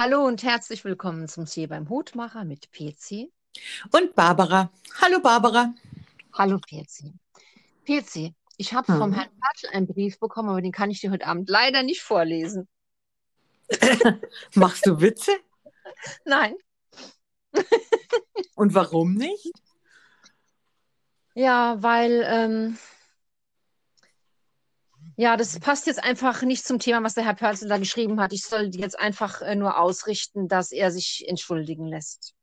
Hallo und herzlich willkommen zum See beim Hutmacher mit PC. Und Barbara. Hallo Barbara. Hallo PC. PC, ich habe Hm. vom Herrn Patschel einen Brief bekommen, aber den kann ich dir heute Abend leider nicht vorlesen. Machst du Witze? Nein. Und warum nicht? Ja, weil, ähm, ja, das passt jetzt einfach nicht zum Thema, was der Herr Pörzel da geschrieben hat. Ich soll jetzt einfach äh, nur ausrichten, dass er sich entschuldigen lässt.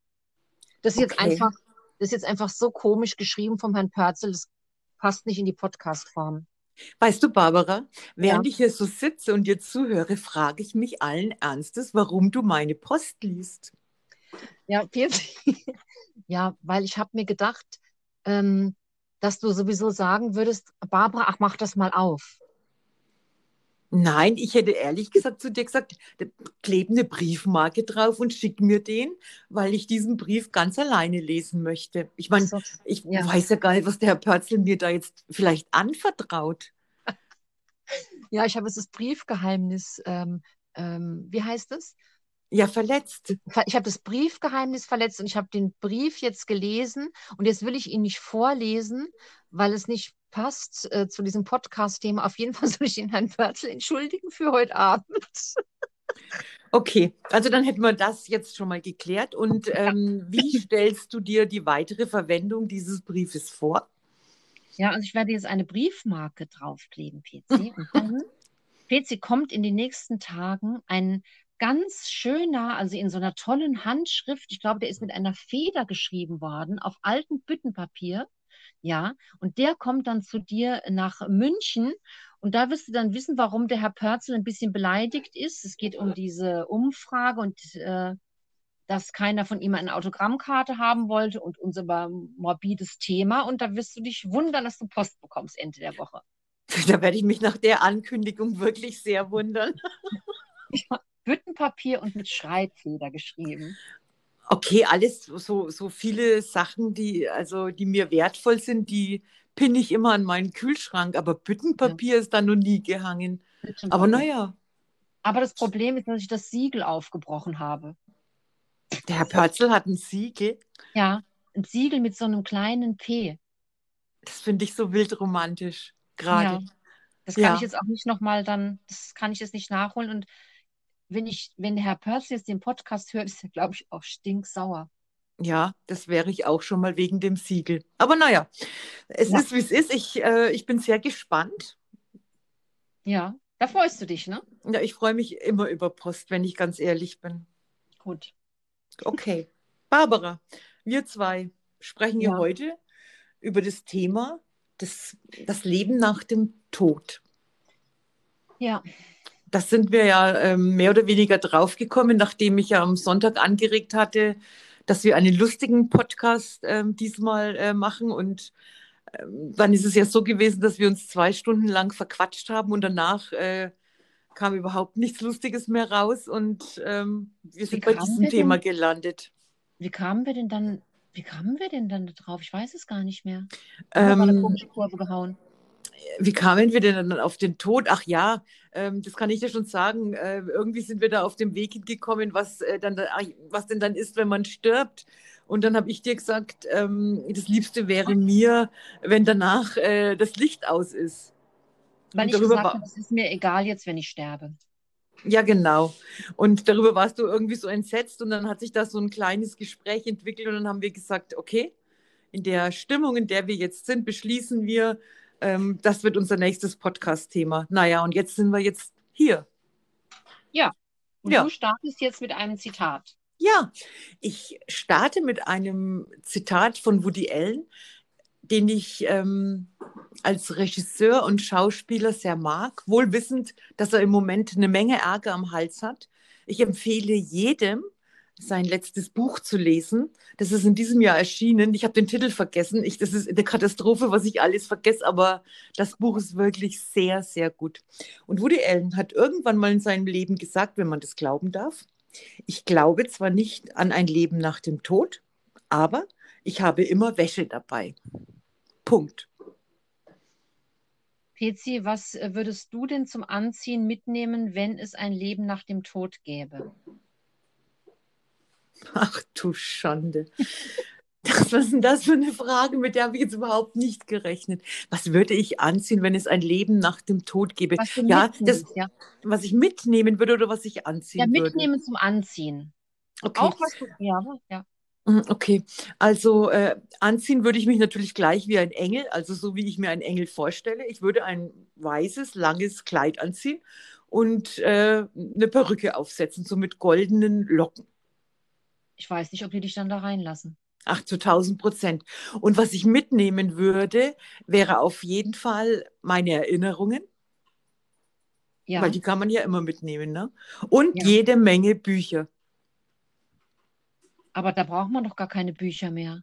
Das ist jetzt Okay. einfach, das ist jetzt einfach so komisch geschrieben vom Herrn Pörzel, das passt nicht in die Podcast-Form. Weißt du, Barbara, während ich hier so sitze und dir zuhöre, frage ich mich allen Ernstes, warum du meine Post liest. Ja. Ja, weil ich habe mir gedacht, ähm, dass du sowieso sagen würdest, Barbara, ach, mach das mal auf. Nein, ich hätte ehrlich gesagt zu dir gesagt, klebe eine Briefmarke drauf und schick mir den, weil ich diesen Brief ganz alleine lesen möchte. Ich meine, So, ich ja. weiß ja gar nicht, was der Herr Pörzel mir da jetzt vielleicht anvertraut. Ja, ich habe das Briefgeheimnis, ähm, ähm, wie heißt es? Ja, verletzt. Ver- Ich habe das Briefgeheimnis verletzt und ich habe den Brief jetzt gelesen und jetzt will ich ihn nicht vorlesen, weil es nicht passt äh, zu diesem Podcast-Thema. Auf jeden Fall soll ich den Herrn Pörzel entschuldigen für heute Abend. Okay, also dann hätten wir das jetzt schon mal geklärt. Und ähm, wie stellst du dir die weitere Verwendung dieses Briefes vor? Ja, also ich werde jetzt eine Briefmarke draufkleben, PC. Und dann, PC, kommt in den nächsten Tagen ein ganz schöner, also in so einer tollen Handschrift, ich glaube, der ist mit einer Feder geschrieben worden, auf altem Büttenpapier. Ja, und der kommt dann zu dir nach München und da wirst du dann wissen, warum der Herr Pörzel ein bisschen beleidigt ist. Es geht um diese Umfrage und äh, dass keiner von ihm eine Autogrammkarte haben wollte und unser morbides Thema. Und da wirst du dich wundern, dass du Post bekommst Ende der Woche. Da werde ich mich nach der Ankündigung wirklich sehr wundern. Büttenpapier und mit Schreibfeder geschrieben. Okay, alles so, so viele Sachen, die, also, die mir wertvoll sind, die pinne ich immer an meinen Kühlschrank, aber Büttenpapier ist da noch nie gehangen. Aber naja, Aber das Problem ist, dass ich das Siegel aufgebrochen habe. der Herr Pörzel hat ein Siegel. Ja, ein Siegel mit so einem kleinen P. Das finde ich so wild romantisch, Ja, gerade. das kann Ja. ich jetzt auch nicht nochmal dann, das kann ich jetzt nicht nachholen. Und wenn ich, wenn Herr Pörzel jetzt den Podcast hört, ist er, glaube ich, auch stinksauer. Ja, das wäre ich auch schon mal wegen dem Siegel. Aber naja, es Ja. ist, wie es ist. Ich, äh, ich bin sehr gespannt. Ja, da freust du dich, ne? Ja, ich freue mich immer über Post, wenn ich ganz ehrlich bin. Gut. Okay. Barbara, wir zwei sprechen hier Ja. heute über das Thema das, das Leben nach dem Tod. Ja, Das sind wir ja ähm, mehr oder weniger draufgekommen, nachdem ich ja am Sonntag angeregt hatte, dass wir einen lustigen Podcast ähm, diesmal äh, machen. Und ähm, dann ist es ja so gewesen, dass wir uns zwei Stunden lang verquatscht haben und danach äh, kam überhaupt nichts Lustiges mehr raus und ähm, wir sind bei diesem wir denn- Thema gelandet. wie kamen wir denn dann, wie kamen wir denn dann da drauf? Ich weiß es gar nicht mehr. Ähm, eine komische Kurve gehauen. Wie kamen wir denn dann auf den Tod? Ach ja, ähm, das kann ich dir schon sagen. Äh, irgendwie sind wir da auf dem Weg hingekommen, was, äh, dann, da- was denn dann ist, wenn man stirbt. Und dann habe ich dir gesagt, ähm, das Liebste wäre mir, wenn danach äh, das Licht aus ist. Weil Und ich gesagt habe, es ist mir egal jetzt, wenn ich sterbe. Ja, genau. Und darüber warst du irgendwie so entsetzt und dann hat sich da so ein kleines Gespräch entwickelt und dann haben wir gesagt, okay, in der Stimmung, in der wir jetzt sind, beschließen wir, ähm, das wird unser nächstes Podcast-Thema. Naja, und jetzt sind wir jetzt hier. Und Ja. du startest jetzt mit einem Zitat. Ja, ich starte mit einem Zitat von Woody Allen, den ich ähm, als Regisseur und Schauspieler sehr mag, wohl wissend, dass er im Moment eine Menge Ärger am Hals hat. Ich empfehle jedem, sein letztes Buch zu lesen. Das ist in diesem Jahr erschienen. Ich habe den Titel vergessen. Ich, das ist eine Katastrophe, was ich alles vergesse, aber das Buch ist wirklich sehr, sehr gut. Und Woody Allen hat irgendwann mal in seinem Leben gesagt, wenn man das glauben darf, ich glaube zwar nicht an ein Leben nach dem Tod, aber ich habe immer Wäsche dabei. Punkt. Pezi, was äh, würdest du denn zum Anziehen mitnehmen, wenn es ein Leben nach dem Tod gäbe? Ach du Schande. Das, was ist denn das für eine Frage, mit der habe ich jetzt überhaupt nicht gerechnet. Was würde ich anziehen, wenn es ein Leben nach dem Tod gäbe? Was ja, das, ja. was ich mitnehmen würde oder was ich anziehen Ja, würde. mitnehmen zum Anziehen. Okay. Auch was du, ja, ja. Mhm, Okay, also äh, anziehen würde ich mich natürlich gleich wie ein Engel, also so wie ich mir einen Engel vorstelle. Ich würde ein weißes, langes Kleid anziehen und äh, eine Perücke aufsetzen, so mit goldenen Locken. Ich weiß nicht, ob die dich dann da reinlassen. Ach, zu 1000 Prozent. Und was ich mitnehmen würde, wäre auf jeden Fall meine Erinnerungen, Ja, weil die kann man ja immer mitnehmen, ne? Und Ja. jede Menge Bücher. aber da braucht man doch gar keine Bücher mehr.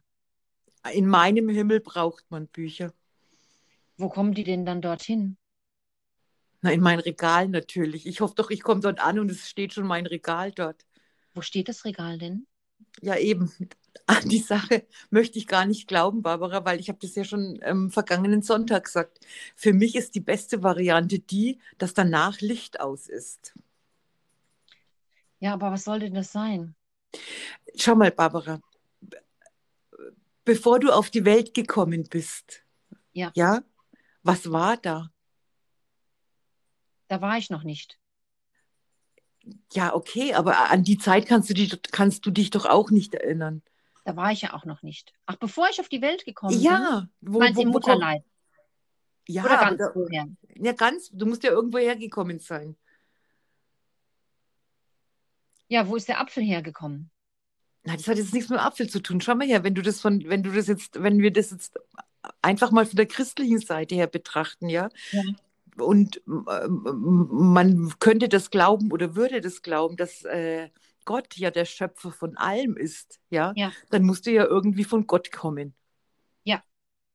In meinem Himmel braucht man Bücher. Wo kommen die denn dann dorthin? Na, in mein Regal natürlich. Ich hoffe doch, ich komme dort an und es steht schon mein Regal dort. Wo steht das Regal denn? Ja, eben. An die Sache möchte ich gar nicht glauben, Barbara, weil ich habe das ja schon ähm, vergangenen Sonntag gesagt. Für mich ist die beste Variante die, dass danach Licht aus ist. Ja, aber was soll denn das sein? Schau mal, Barbara, bevor du auf die Welt gekommen bist, Ja. ja, was war da? Da war ich noch nicht. Ja, okay, aber an die Zeit kannst du dich, kannst du dich doch auch nicht erinnern. Da war ich ja auch noch nicht. Ach, bevor ich auf die Welt gekommen bin? Ja, wo, im wo, komm- Mutterleib? Ja, Oder ganz da, vorher? ja, ganz, du musst ja irgendwo hergekommen sein. Ja, wo ist der Apfel hergekommen? Na, das hat jetzt nichts mit Apfel zu tun. Schau mal her, wenn du das von, wenn du das jetzt, wenn wir das jetzt einfach mal von der christlichen Seite her betrachten, ja, Ja. Und ähm, man könnte das glauben oder würde das glauben, dass äh, Gott ja der Schöpfer von allem ist, ja, Ja. dann musst du ja irgendwie von Gott kommen. Ja.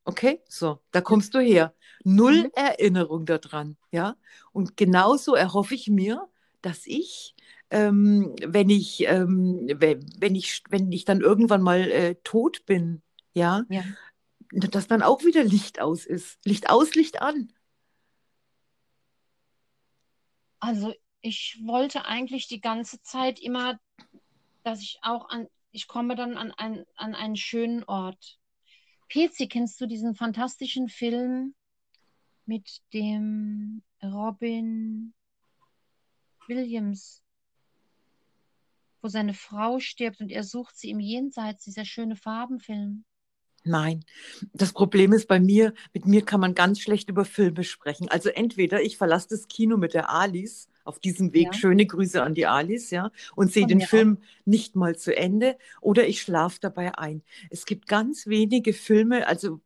Okay, so, da kommst du her. Null Mhm. Erinnerung daran, ja. Und genauso erhoffe ich mir, dass ich, ähm, wenn ich, ähm, we- wenn ich, wenn ich dann irgendwann mal äh, tot bin, ja, Ja. dass dann auch wieder Licht aus ist. Licht aus, Licht an. Also ich wollte eigentlich die ganze Zeit immer, dass ich auch an, ich komme dann an, ein, an einen schönen Ort. Pezi, kennst du diesen fantastischen Film mit dem Robin Williams, wo seine Frau stirbt und er sucht sie im Jenseits, dieser schöne Farbenfilm? Nein, das Problem ist bei mir, mit mir kann man ganz schlecht über Filme sprechen. Also entweder ich verlasse das Kino mit der Alice auf diesem Weg, Ja. schöne Grüße an die Alice, ja, und sehe den mir auch. Film nicht mal zu Ende, oder ich schlafe dabei ein. Es gibt ganz wenige Filme, also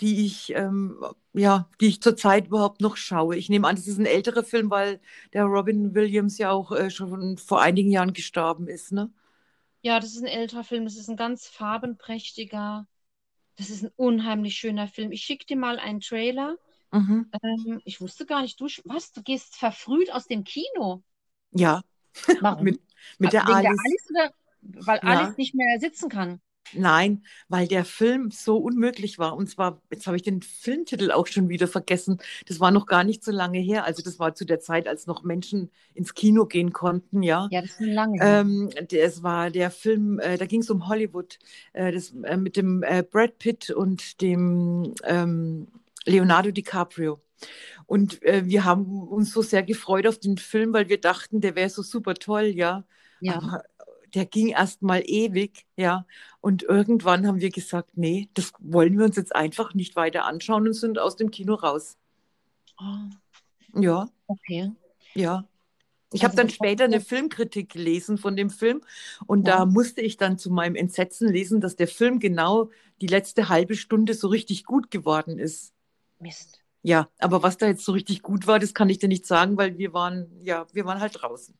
die ich, ähm, ja, die ich zurzeit überhaupt noch schaue. Ich nehme an, das ist ein älterer Film, weil der Robin Williams ja auch äh, schon vor einigen Jahren gestorben ist, ne? Ja, das ist ein älterer Film, das ist ein ganz farbenprächtiger, das ist ein unheimlich schöner Film. Ich schicke dir mal einen Trailer. Mhm. Ähm, ich wusste gar nicht, du, was, du gehst verfrüht aus dem Kino. Ja, Warum? mit, mit der Wegen der Alice. Alice oder weil Ja. Alice nicht mehr sitzen kann? Nein, weil der Film so unmöglich war. Und zwar, jetzt habe ich den Filmtitel auch schon wieder vergessen. Das war noch gar nicht so lange her. Also das war zu der Zeit, als noch Menschen ins Kino gehen konnten, ja. Ja, das ist schon lange. Ähm, es war der Film, äh, da ging es um Hollywood, äh, das, äh, mit dem äh, Brad Pitt und dem ähm, Leonardo DiCaprio. Und äh, wir haben uns so sehr gefreut auf den Film, weil wir dachten, der wäre so super toll, ja. Ja, Aber der ging erst mal ewig, ja. Und irgendwann haben wir gesagt, nee, das wollen wir uns jetzt einfach nicht weiter anschauen und sind aus dem Kino raus. oh, Ja, okay. ja. Ich Also habe dann später eine Filmkritik gelesen von dem Film und Ja. da musste ich dann zu meinem Entsetzen lesen, dass der Film genau die letzte halbe Stunde so richtig gut geworden ist. Mist. Ja, aber was da jetzt so richtig gut war, das kann ich dir nicht sagen, weil wir waren, ja, wir waren halt draußen.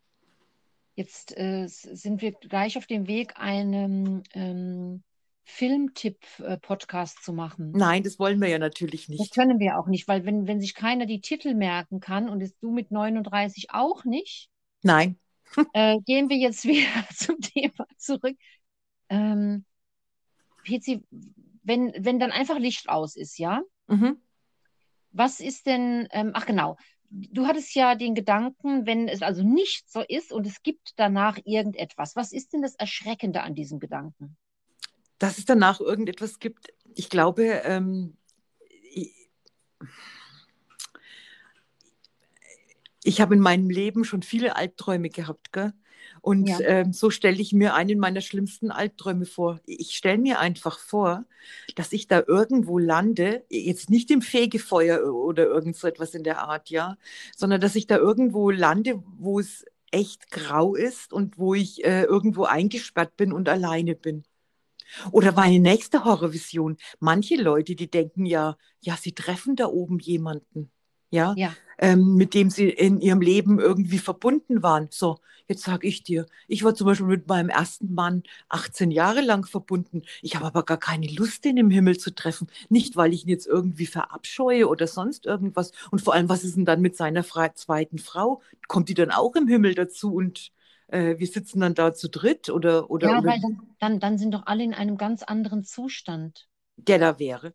Jetzt äh, sind wir gleich auf dem Weg, einen ähm, Filmtipp-Podcast zu machen. Nein, das wollen wir ja natürlich Das nicht. können wir auch nicht, weil wenn, wenn sich keiner die Titel merken kann und es du mit 39 auch nicht, Nein. äh, gehen wir jetzt wieder zum Thema zurück. Ähm, Pezi, wenn, wenn dann einfach Licht aus ist, ja? Mhm. Was ist denn, ähm, ach genau, du hattest ja den Gedanken, wenn es also nicht so ist und es gibt danach irgendetwas. Was ist denn das Erschreckende an diesem Gedanken? Dass es danach irgendetwas gibt. Ich glaube, ähm, ich, ich habe in meinem Leben schon viele Albträume gehabt, gell? Und ja. ähm, so stelle ich mir einen meiner schlimmsten Albträume vor. Ich stelle mir einfach vor, dass ich da irgendwo lande, jetzt nicht im Fegefeuer oder irgend so etwas in der Art, ja, sondern dass ich da irgendwo lande, wo es echt grau ist und wo ich äh, irgendwo eingesperrt bin und alleine bin. Oder meine nächste Horrorvision. Manche Leute, die denken ja, ja, sie treffen da oben jemanden ja, ja. Ähm, mit dem sie in ihrem Leben irgendwie verbunden waren. So, jetzt sage ich dir, ich war zum Beispiel mit meinem ersten Mann 18 Jahre lang verbunden. Ich habe aber gar keine Lust, den im Himmel zu treffen. Nicht, weil ich ihn jetzt irgendwie verabscheue oder sonst irgendwas. Und vor allem, was ist denn dann mit seiner zweiten Frau? Kommt die dann auch im Himmel dazu und äh, wir sitzen dann da zu dritt oder oder Ja, oder weil dann, dann, dann sind doch alle in einem ganz anderen Zustand. der da wäre.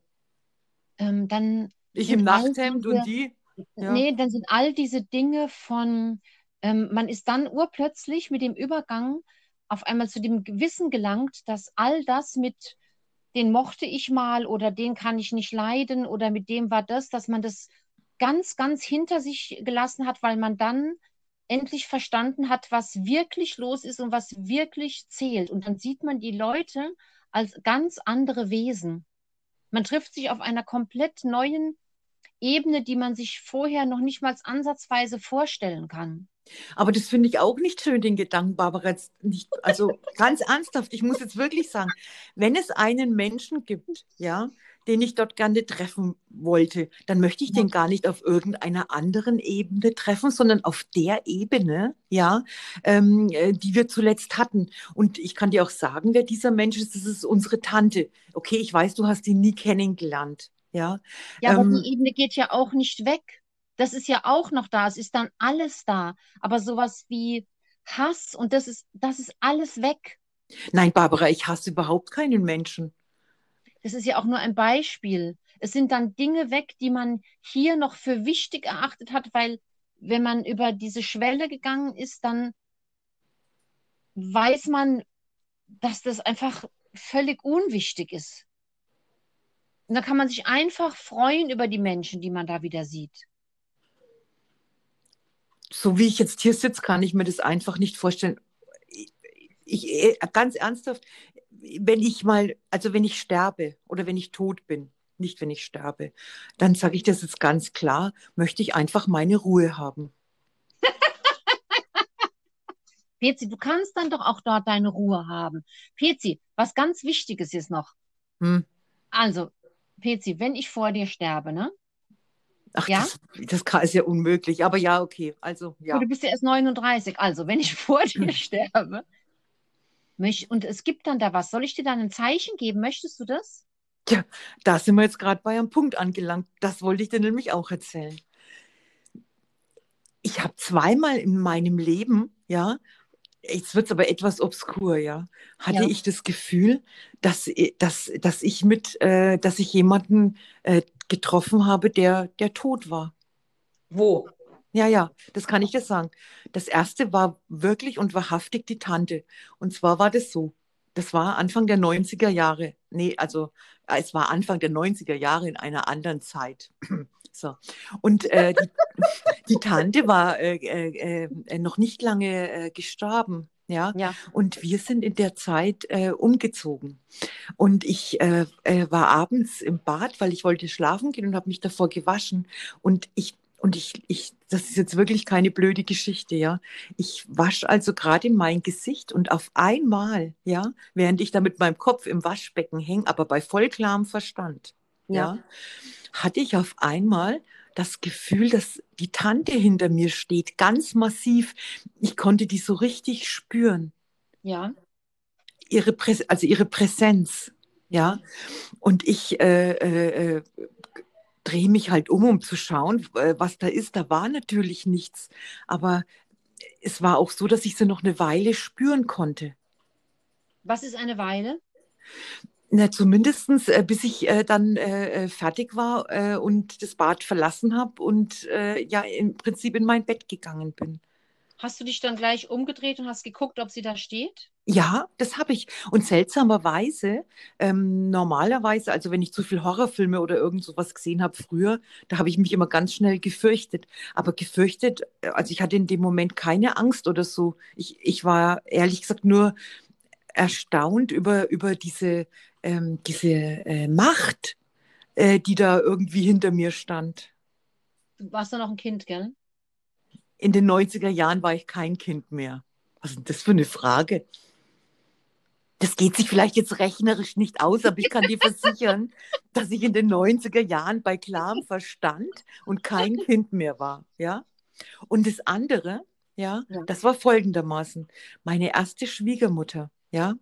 Ähm, dann Ich im Nachthemd und die. Ja. nee, dann sind all diese Dinge von, ähm, man ist dann urplötzlich mit dem Übergang auf einmal zu dem Gewissen gelangt, dass all das mit, den mochte ich mal oder den kann ich nicht leiden oder mit dem war das, dass man das ganz, ganz hinter sich gelassen hat, weil man dann endlich verstanden hat, was wirklich los ist und was wirklich zählt. Und dann sieht man die Leute als ganz andere Wesen. Man trifft sich auf einer komplett neuen Ebene, die man sich vorher noch nicht mal ansatzweise vorstellen kann. Aber das finde ich auch nicht schön, den Gedanken, Barbara. Jetzt nicht, also ganz ernsthaft, ich muss jetzt wirklich sagen, wenn es einen Menschen gibt, ja, den ich dort gerne treffen wollte, dann möchte ich den gar nicht auf irgendeiner anderen Ebene treffen, sondern auf der Ebene, ja, ähm, äh, die wir zuletzt hatten. Und ich kann dir auch sagen, wer dieser Mensch ist. Das ist unsere Tante. Okay, ich weiß, du hast ihn nie kennengelernt, ja. Ja, aber Ähm, die Ebene geht ja auch nicht weg. Das ist ja auch noch da. Es ist dann alles da. Aber sowas wie Hass und das ist, das ist alles weg. nein, Barbara, ich hasse überhaupt keinen Menschen. Das ist ja auch nur ein Beispiel. Es sind dann Dinge weg, die man hier noch für wichtig erachtet hat, weil wenn man über diese Schwelle gegangen ist, dann weiß man, dass das einfach völlig unwichtig ist. Und da kann man sich einfach freuen über die Menschen, die man da wieder sieht. so wie ich jetzt hier sitze, kann ich mir das einfach nicht vorstellen. Ich, ganz ernsthaft, wenn ich mal, also wenn ich sterbe oder wenn ich tot bin, nicht wenn ich sterbe, dann sage ich das jetzt ganz klar, möchte ich einfach meine Ruhe haben. Pezi, du kannst dann doch auch dort deine Ruhe haben. Pezi, was ganz Wichtiges ist noch. Hm. Also, Pezi, wenn ich vor dir sterbe, ne? Ach, Ja? das, das ist ja unmöglich. Aber ja, okay. Also, ja. Du bist ja erst 39. Also, wenn ich vor dir sterbe, möcht- und es gibt dann da was, soll ich dir dann ein Zeichen geben? Möchtest du das? Da sind wir jetzt gerade bei einem Punkt angelangt. Das wollte ich dir nämlich auch erzählen. Ich habe zweimal in meinem Leben, ja, jetzt wird es aber etwas obskur, ja, hatte Ja. ich das Gefühl, dass, dass, dass ich mit, äh, dass ich jemanden äh, getroffen habe, der, der tot war. Wo? Ja, ja, das kann ich dir sagen. Das erste war wirklich und wahrhaftig die Tante. Und zwar war das so. Das war Anfang der 90er Jahre. Nee, also äh, es war Anfang der 90er Jahre in einer anderen Zeit. So. Und äh, die, die Tante war äh, äh, äh, noch nicht lange äh, gestorben. Ja, Ja. und wir sind in der Zeit äh, umgezogen. Und ich war abends im Bad, weil ich wollte schlafen gehen und habe mich davor gewaschen. Und ich, und ich, ich, das ist jetzt wirklich keine blöde Geschichte, ja. Ich wasche also gerade mein Gesicht und auf einmal, ja, während ich da mit meinem Kopf im Waschbecken hänge, aber bei vollklarem Verstand, ja, hatte ich auf einmal das Gefühl, dass die Tante hinter mir steht, ganz massiv. Ich konnte die so richtig spüren Ja. ihre Präs also ihre Präsenz, ja. Und ich äh, äh, äh, drehe mich halt um, um zu schauen, äh, was da ist. Da war natürlich nichts, aber es war auch so, dass ich sie noch eine Weile spüren konnte. Was ist eine Weile? Na, zumindest äh, bis ich äh, dann äh, äh, fertig war äh, und das Bad verlassen habe und äh, ja im Prinzip in mein Bett gegangen bin. Hast du dich dann gleich umgedreht und hast geguckt, ob sie da steht? Ja, das habe ich. Und seltsamerweise, ähm, normalerweise, also wenn ich zu viel Horrorfilme oder irgend sowas gesehen habe früher, da habe ich mich immer ganz schnell gefürchtet. Aber gefürchtet, also ich hatte in dem Moment keine Angst oder so. Ich, ich war ehrlich gesagt nur erstaunt über, über diese, ähm, diese äh, Macht, äh, die da irgendwie hinter mir stand. Du warst dann noch ein Kind, gell? In den 90er Jahren war ich kein Kind mehr. Was ist denn das für eine Frage? Das geht sich vielleicht jetzt rechnerisch nicht aus, aber ich kann dir versichern, dass ich in den 90er Jahren bei klarem Verstand und kein Kind mehr war. Ja? Und das andere, ja, ja. das war folgendermaßen. Meine erste Schwiegermutter, ja,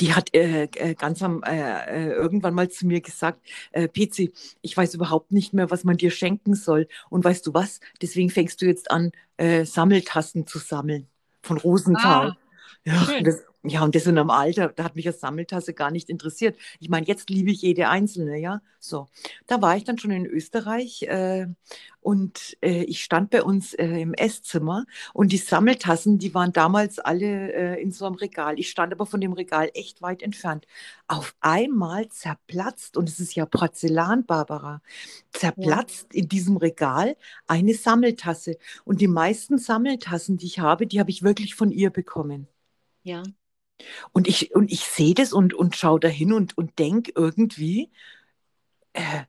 die hat äh, äh, ganz am äh, äh, irgendwann mal zu mir gesagt, äh, Pezi, ich weiß überhaupt nicht mehr, was man dir schenken soll. Und weißt du was? Deswegen fängst du jetzt an, äh, Sammeltassen zu sammeln von Rosenthal. Ah, ja, das, ja, und das in einem Alter, da hat mich eine Sammeltasse gar nicht interessiert. Ich meine, jetzt liebe ich jede einzelne, ja. So, da war ich dann schon in Österreich äh, und äh, ich stand bei uns äh, im Esszimmer und die Sammeltassen, die waren damals alle äh, in so einem Regal. Ich stand aber von dem Regal echt weit entfernt. Auf einmal zerplatzt, und es ist ja Porzellan, Barbara, zerplatzt ja. in diesem Regal eine Sammeltasse. Und die meisten Sammeltassen, die ich habe, die habe ich wirklich von ihr bekommen. Ja. Und ich, und ich sehe das und, und schaue dahin und, und denke irgendwie, äh,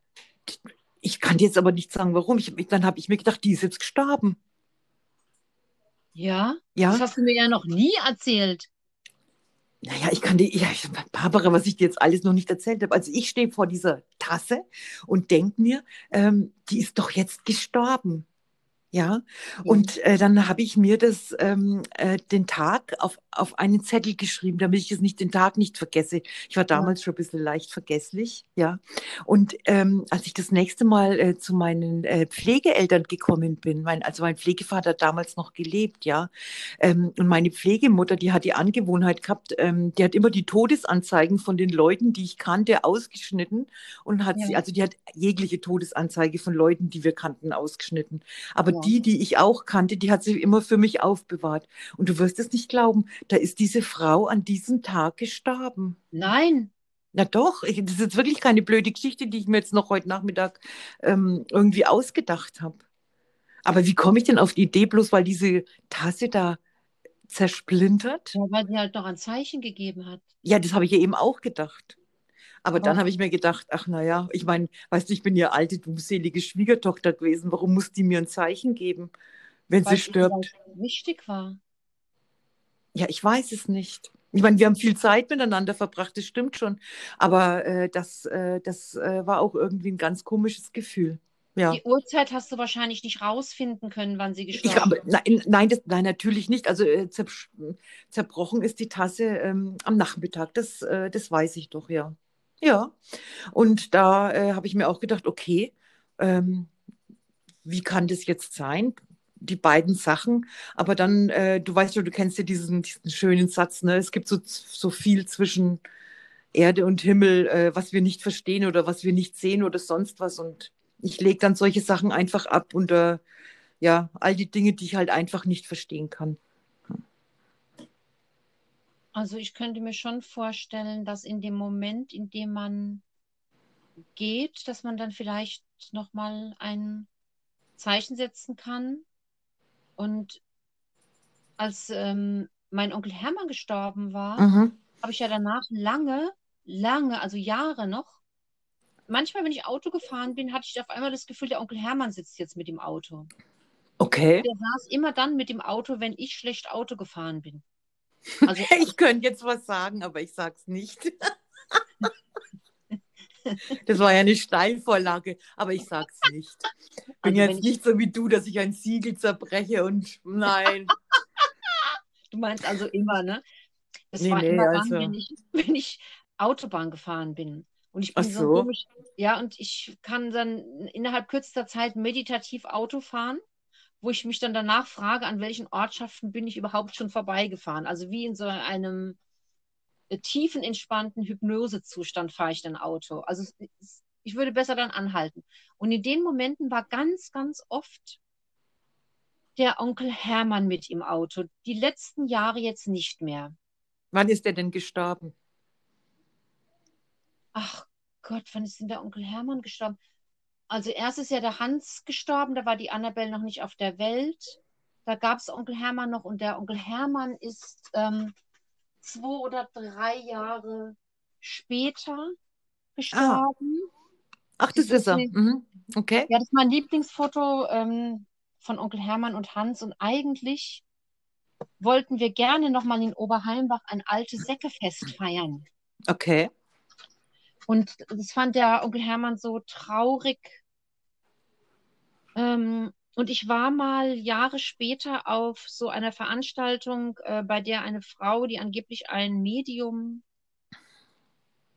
ich kann jetzt aber nicht sagen, warum. Ich, dann habe ich mir gedacht, die ist jetzt gestorben. Ja? ja? Das hast du mir ja noch nie erzählt. Naja, ich kann dir, ja, Barbara, was ich dir jetzt alles noch nicht erzählt habe. Also ich stehe vor dieser Tasse und denke mir, ähm, die ist doch jetzt gestorben. Ja, und äh, dann habe ich mir das ähm, äh, den Tag auf, auf einen Zettel geschrieben, damit ich es nicht den Tag nicht vergesse. Ich war damals ja. schon ein bisschen leicht vergesslich, ja. Und ähm, als ich das nächste Mal äh, zu meinen äh, Pflegeeltern gekommen bin, mein, also mein Pflegevater hat damals noch gelebt, ja. Ähm, und meine Pflegemutter, die hat die Angewohnheit gehabt, ähm, die hat immer die Todesanzeigen von den Leuten, die ich kannte, ausgeschnitten und hat ja. sie, also die hat jegliche Todesanzeige von Leuten, die wir kannten, ausgeschnitten. Aber ja die, die ich auch kannte, die hat sie immer für mich aufbewahrt. Und du wirst es nicht glauben, da ist diese Frau an diesem Tag gestorben. Nein. Na doch, ich, das ist jetzt wirklich keine blöde Geschichte, die ich mir jetzt noch heute Nachmittag ähm, irgendwie ausgedacht habe. Aber wie komme ich denn auf die Idee, bloß weil diese Tasse da zersplintert? Ja, weil sie halt noch ein Zeichen gegeben hat. Ja, das habe ich ja eben auch gedacht. Aber dann habe ich mir gedacht, ach naja, ich meine, weißt du, ich bin ja alte, dummselige Schwiegertochter gewesen. Warum muss die mir ein Zeichen geben, wenn Weil sie stirbt? wichtig war. Ja, ich weiß es nicht. Ich meine, wir haben viel Zeit miteinander verbracht, das stimmt schon. Aber äh, das, äh, das äh, war auch irgendwie ein ganz komisches Gefühl. Ja. Die Uhrzeit hast du wahrscheinlich nicht rausfinden können, wann sie gestorben ist. Nein, nein, das, nein, natürlich nicht. Also äh, zerbrochen ist die Tasse ähm, am Nachmittag. Das, äh, das weiß ich doch, ja. Ja, und da äh, habe ich mir auch gedacht, okay, ähm, wie kann das jetzt sein? Die beiden Sachen, aber dann, äh, du weißt ja, du kennst ja diesen, diesen schönen Satz, ne? Es gibt so, so viel zwischen Erde und Himmel, äh, was wir nicht verstehen oder was wir nicht sehen oder sonst was. Und ich lege dann solche Sachen einfach ab unter ja, all die Dinge, die ich halt einfach nicht verstehen kann. Also ich könnte mir schon vorstellen, dass in dem Moment, in dem man geht, dass man dann vielleicht nochmal ein Zeichen setzen kann. Und als ähm, mein Onkel Hermann gestorben war, mhm. habe ich ja danach lange, lange, also Jahre noch, manchmal, wenn ich Auto gefahren bin, hatte ich auf einmal das Gefühl, der Onkel Hermann sitzt jetzt mit dem Auto. Okay. Der saß immer dann mit dem Auto, wenn ich schlecht Auto gefahren bin. Also, ich könnte jetzt was sagen, aber ich sage es nicht. Das war ja eine Steilvorlage, aber ich sage es nicht. Bin also jetzt nicht so wie du, dass ich ein Siegel zerbreche und nein. du meinst also immer, ne? Das nee, war nee, immer also... dann, wenn ich, wenn ich Autobahn gefahren bin. Und ich bin so. so komisch, ja, und ich kann dann innerhalb kürzester Zeit meditativ Auto fahren wo ich mich dann danach frage, an welchen Ortschaften bin ich überhaupt schon vorbeigefahren. Also wie in so einem äh, tiefenentspannten Hypnosezustand fahre ich dann Auto. Also ich würde besser dann anhalten. Und in den Momenten war ganz, ganz oft der Onkel Hermann mit im Auto. Die letzten Jahre jetzt nicht mehr. Wann ist er denn gestorben? Ach Gott, wann ist denn der Onkel Hermann gestorben? Also erst ist ja der Hans gestorben, da war die Annabelle noch nicht auf der Welt. Da gab es Onkel Hermann noch und der Onkel Hermann ist ähm, zwei oder drei Jahre später gestorben. Ah. Ach, das, das ist er. Mhm. Okay. Ja, das ist mein Lieblingsfoto ähm, von Onkel Hermann und Hans. Und eigentlich wollten wir gerne nochmal in Oberheimbach ein altes Säckefest feiern. Okay. Und das fand der Onkel Hermann so traurig. Ähm, und ich war mal Jahre später auf so einer Veranstaltung, äh, bei der eine Frau, die angeblich ein Medium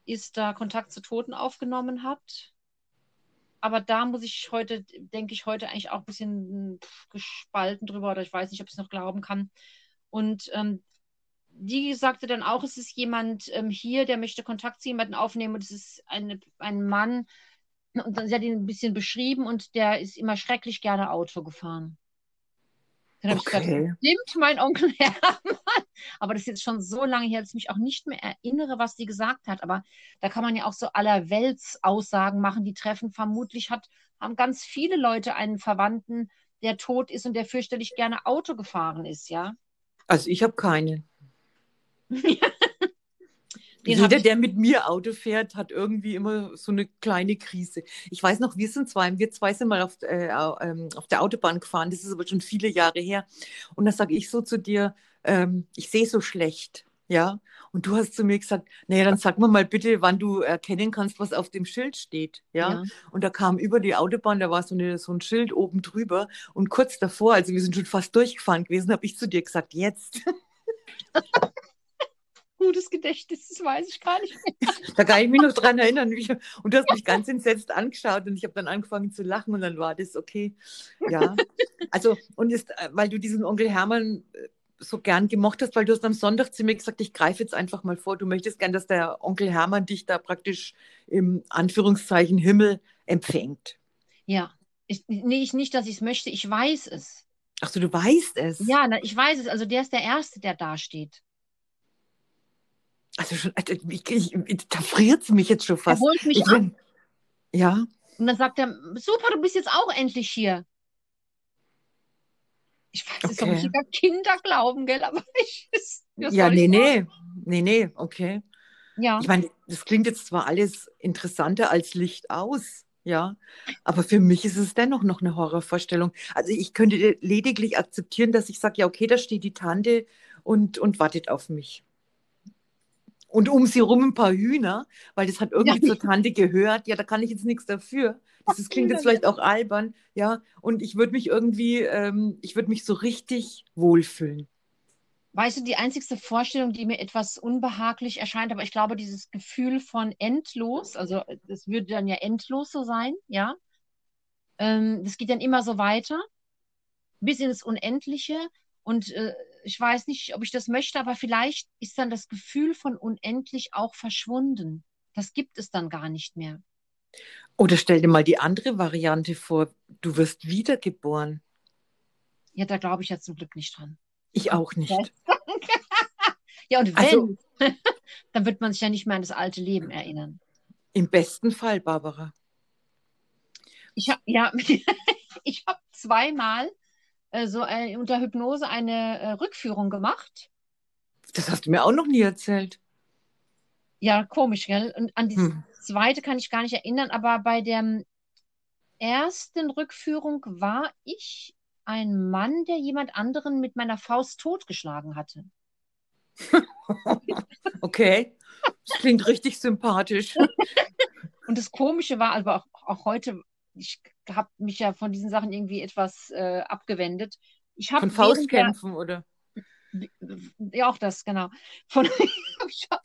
ist, da Kontakt zu Toten aufgenommen hat. Aber da muss ich heute, denke ich, heute eigentlich auch ein bisschen gespalten drüber oder ich weiß nicht, ob ich es noch glauben kann. Und ähm, die sagte dann auch, es ist jemand ähm, hier, der möchte Kontakt zu jemandem aufnehmen und es ist eine, ein Mann. Und sie hat ihn ein bisschen beschrieben und der ist immer schrecklich gerne Auto gefahren. Dann habe okay. ich gesagt, stimmt mein Onkel Hermann. Aber das ist jetzt schon so lange her, dass ich mich auch nicht mehr erinnere, was sie gesagt hat. Aber da kann man ja auch so allerwelts Aussagen machen, die treffen. Vermutlich hat, haben ganz viele Leute einen Verwandten, der tot ist und der fürchterlich gerne Auto gefahren ist, ja. Also ich habe keinen. Jeder, der mit mir Auto fährt, hat irgendwie immer so eine kleine Krise. Ich weiß noch, wir sind zwei, wir zwei sind mal auf, äh, ähm, auf der Autobahn gefahren, das ist aber schon viele Jahre her. Und da sage ich so zu dir, ähm, ich sehe so schlecht. Ja, und du hast zu mir gesagt, naja, dann sag mir mal bitte, wann du erkennen kannst, was auf dem Schild steht. Ja, ja. und da kam über die Autobahn, da war so, eine, so ein Schild oben drüber und kurz davor, also wir sind schon fast durchgefahren gewesen, habe ich zu dir gesagt, jetzt. gutes Gedächtnis, das weiß ich gar nicht mehr. Da kann ich mich noch dran erinnern. Und du hast mich ganz entsetzt angeschaut und ich habe dann angefangen zu lachen und dann war das okay. Ja. Also, und ist, äh, weil du diesen Onkel Hermann äh, so gern gemocht hast, weil du hast am Sonntag zu mir gesagt, ich greife jetzt einfach mal vor, du möchtest gern, dass der Onkel Hermann dich da praktisch im Anführungszeichen Himmel empfängt. Ja, ich, nee, ich nicht, dass ich es möchte, ich weiß es. Ach so, du weißt es. Ja, na, ich weiß es. Also der ist der Erste, der da steht. Also schon, also ich, ich, da friert es mich jetzt schon fast. Er holt mich ich, ab. Ja. Und dann sagt er, super, du bist jetzt auch endlich hier. Ich weiß, okay. ist doch nicht Kinderglauben, gell? Aber ich Ja, nee, nee. Nee, nee, okay. Ja. Ich meine, das klingt jetzt zwar alles interessanter als Licht aus, ja, aber für mich ist es dennoch noch eine Horrorvorstellung. Also ich könnte lediglich akzeptieren, dass ich sage, ja, okay, da steht die Tante und, und wartet auf mich. Und um sie rum ein paar Hühner, weil das hat irgendwie ja. zur Tante gehört. Ja, da kann ich jetzt nichts dafür. Das, das klingt jetzt vielleicht auch albern, ja. Und ich würde mich irgendwie, ähm, ich würde mich so richtig wohlfühlen. Weißt du, die einzigste Vorstellung, die mir etwas unbehaglich erscheint, aber ich glaube, dieses Gefühl von endlos, also das würde dann ja endlos so sein, ja. Ähm, das geht dann immer so weiter, bis ins Unendliche. Und äh, ich weiß nicht, ob ich das möchte, aber vielleicht ist dann das Gefühl von unendlich auch verschwunden. Das gibt es dann gar nicht mehr. Oder stell dir mal die andere Variante vor, du wirst wiedergeboren. Ja, da glaube ich ja zum Glück nicht dran. Ich auch nicht. ja, und wenn, also, dann wird man sich ja nicht mehr an das alte Leben erinnern. Im besten Fall, Barbara. Ich habe ja, ich habe zweimal so äh, unter Hypnose eine äh, Rückführung gemacht. Das hast du mir auch noch nie erzählt. Ja, komisch, gell? Und an die hm. zweite kann ich gar nicht erinnern, aber bei der ersten Rückführung war ich ein Mann, der jemand anderen mit meiner Faust totgeschlagen hatte. okay, das klingt richtig sympathisch. Und das Komische war, aber auch, auch heute ich habe mich ja von diesen Sachen irgendwie etwas äh, abgewendet. Ich von Faustkämpfen, der, oder? Ja, auch das, genau. Von, ich habe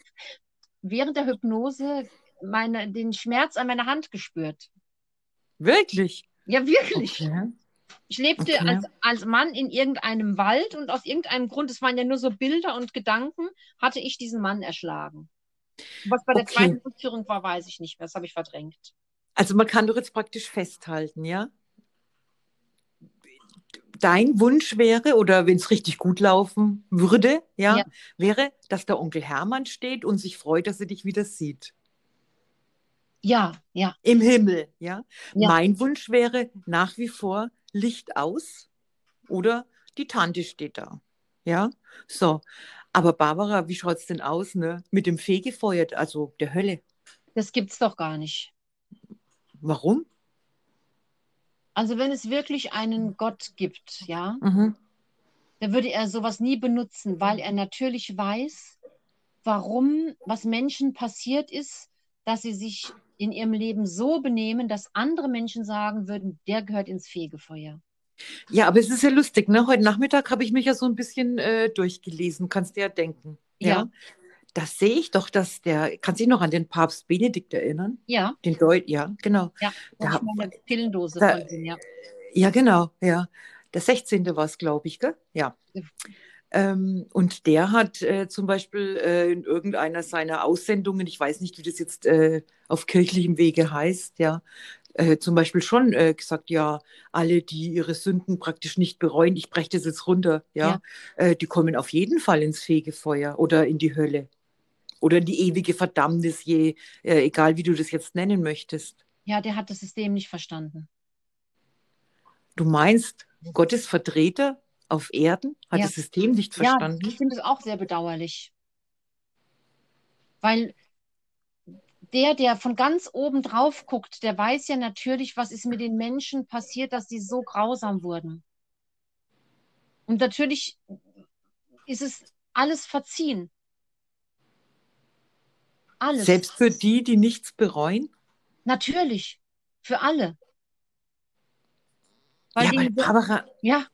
während der Hypnose meine, den Schmerz an meiner Hand gespürt. Wirklich? Ja, wirklich. Okay. Ich lebte Okay. als, als Mann in irgendeinem Wald und aus irgendeinem Grund, es waren ja nur so Bilder und Gedanken, hatte ich diesen Mann erschlagen. Was bei der Okay. zweiten Rückführung war, weiß ich nicht mehr. Das habe ich verdrängt. Also man kann doch jetzt praktisch festhalten, ja? Dein Wunsch wäre, oder wenn es richtig gut laufen würde, ja, Ja. wäre, dass der Onkel Hermann steht und sich freut, dass er dich wieder sieht. Ja, ja, Im Himmel, ja. Ja. Mein Wunsch wäre nach wie vor Licht aus oder die Tante steht da. Ja, so. Aber Barbara, wie schaut es denn aus, ne? Mit dem Fegefeuer, also der Hölle. das gibt's doch gar nicht. Warum? Also wenn es wirklich einen Gott gibt, ja, Mhm. dann würde er sowas nie benutzen, weil er natürlich weiß, warum, was Menschen passiert ist, dass sie sich in ihrem Leben so benehmen, dass andere Menschen sagen würden, der gehört ins Fegefeuer. Ja, aber es ist ja lustig, ne? Heute Nachmittag habe ich mich ja so ein bisschen äh, durchgelesen, kannst du ja denken. Ja. Ja. Da sehe ich doch, dass der, kannst du dich noch an den Papst Benedikt erinnern? Ja, Den Deut, ja, genau. ja, Da- ich meine Pillendose da- von ihm, ja. Ja, genau, ja. Der 16. war es, glaube ich, gell? Ja. Ja. Ähm, und der hat äh, zum Beispiel äh, in irgendeiner seiner Aussendungen, ich weiß nicht, wie das jetzt äh, auf kirchlichem Wege heißt, ja, äh, zum Beispiel schon äh, gesagt, ja, alle, die ihre Sünden praktisch nicht bereuen, ich breche das jetzt runter, ja, Äh, die kommen auf jeden Fall ins Fegefeuer oder in die Hölle oder die ewige Verdammnis, je, äh, egal wie du das jetzt nennen möchtest. Ja, der hat das System nicht verstanden. Du meinst, Gottes Vertreter auf Erden hat Ja. das System nicht Ja, verstanden? ich finde es auch sehr bedauerlich. Weil der, der von ganz oben drauf guckt, der weiß ja natürlich, was ist mit den Menschen passiert, dass sie so grausam wurden. Und natürlich ist es alles verziehen. Alles. Selbst für die, die nichts bereuen? Natürlich. Für alle. Weil Ja, aber Barbara, ja,